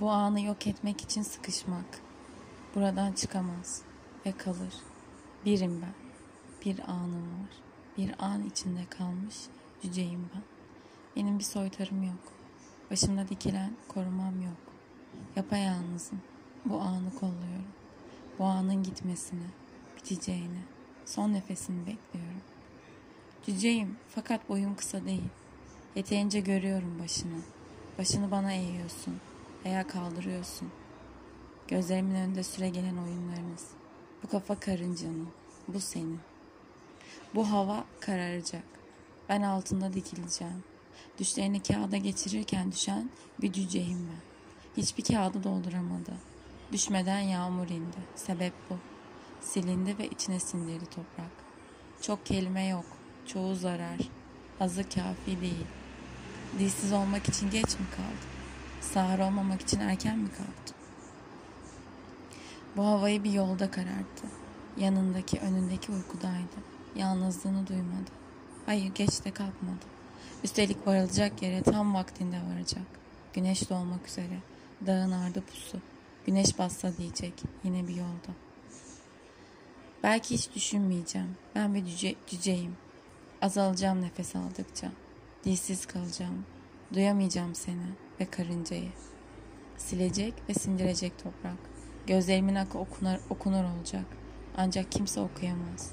Bu anı yok etmek için sıkışmak. Buradan çıkamaz ve kalır. Birim ben. Bir anım var. Bir an içinde kalmış cüceyim ben. Benim bir soytarım yok. Başımda dikilen korumam yok. Yapayalnızım. Bu anı kolluyorum. Bu anın gitmesini, biteceğini, son nefesini bekliyorum. Cüceyim fakat boyum kısa değil. Yeterince görüyorum başını. Başını bana eğiyorsun veya kaldırıyorsun. Gözlerimin önünde süre gelen oyunlarınız. Bu kafa karıncanın, bu senin. Bu hava kararacak. Ben altında dikileceğim. Düşlerini kağıda geçirirken düşen bir cüceyim ben. Hiçbir kağıdı dolduramadı. Düşmeden yağmur indi. Sebep bu. Silindi ve içine sindirdi toprak. Çok kelime yok. Çoğu zarar. Azı kafi değil. Dilsiz olmak için geç mi kaldı? Sağır olmamak için erken mi kalktı? Bu havayı bir yolda kararttı. Yanındaki, önündeki uykudaydı. Yalnızlığını duymadı. Hayır, geç de kalkmadı. Üstelik varılacak yere tam vaktinde varacak. Güneş doğmak üzere. Dağın ardı pusu. Güneş bassa diyecek. Yine bir yolda. Belki hiç düşünmeyeceğim. Ben bir cüce, cüceyim. Azalacağım nefes aldıkça. Dilsiz kalacağım. Duyamayacağım seni ve karıncayı. Silecek ve sindirecek toprak. Gözlerimin akı okunar, okunur olacak. Ancak kimse okuyamaz.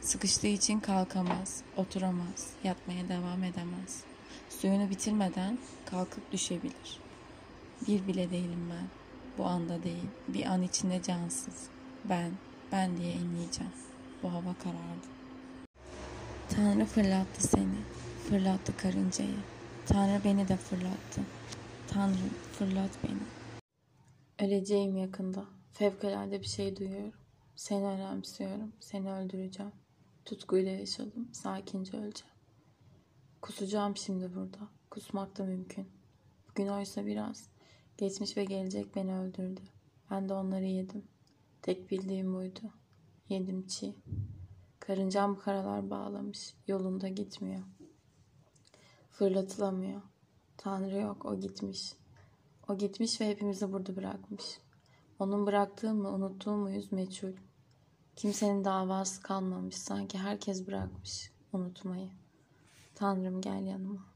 Sıkıştığı için kalkamaz, oturamaz, yatmaya devam edemez. Suyunu bitirmeden kalkıp düşebilir. Bir bile değilim ben. Bu anda değil, bir an içinde cansız. Ben, ben diye inleyeceğim. Bu hava karardı. Tanrı fırlattı seni, fırlattı karıncayı. Tanrı beni de fırlattı. Tanrı fırlat beni. Öleceğim yakında. Fevkalade bir şey duyuyorum. Seni önemsiyorum. Seni öldüreceğim. Tutkuyla yaşadım. Sakince öleceğim. Kusacağım şimdi burada. Kusmak da mümkün. Bugün oysa biraz. Geçmiş ve gelecek beni öldürdü. Ben de onları yedim. Tek bildiğim buydu. Yedim çiğ. Karıncam karalar bağlamış. Yolunda gitmiyor. Fırlatılamıyor. Tanrı yok. O gitmiş. O gitmiş ve hepimizi burada bırakmış. Onun bıraktığı mı, unuttuğu muyuz meçhul. Kimsenin davası kalmamış. Sanki herkes bırakmış unutmayı. Tanrım gel yanıma.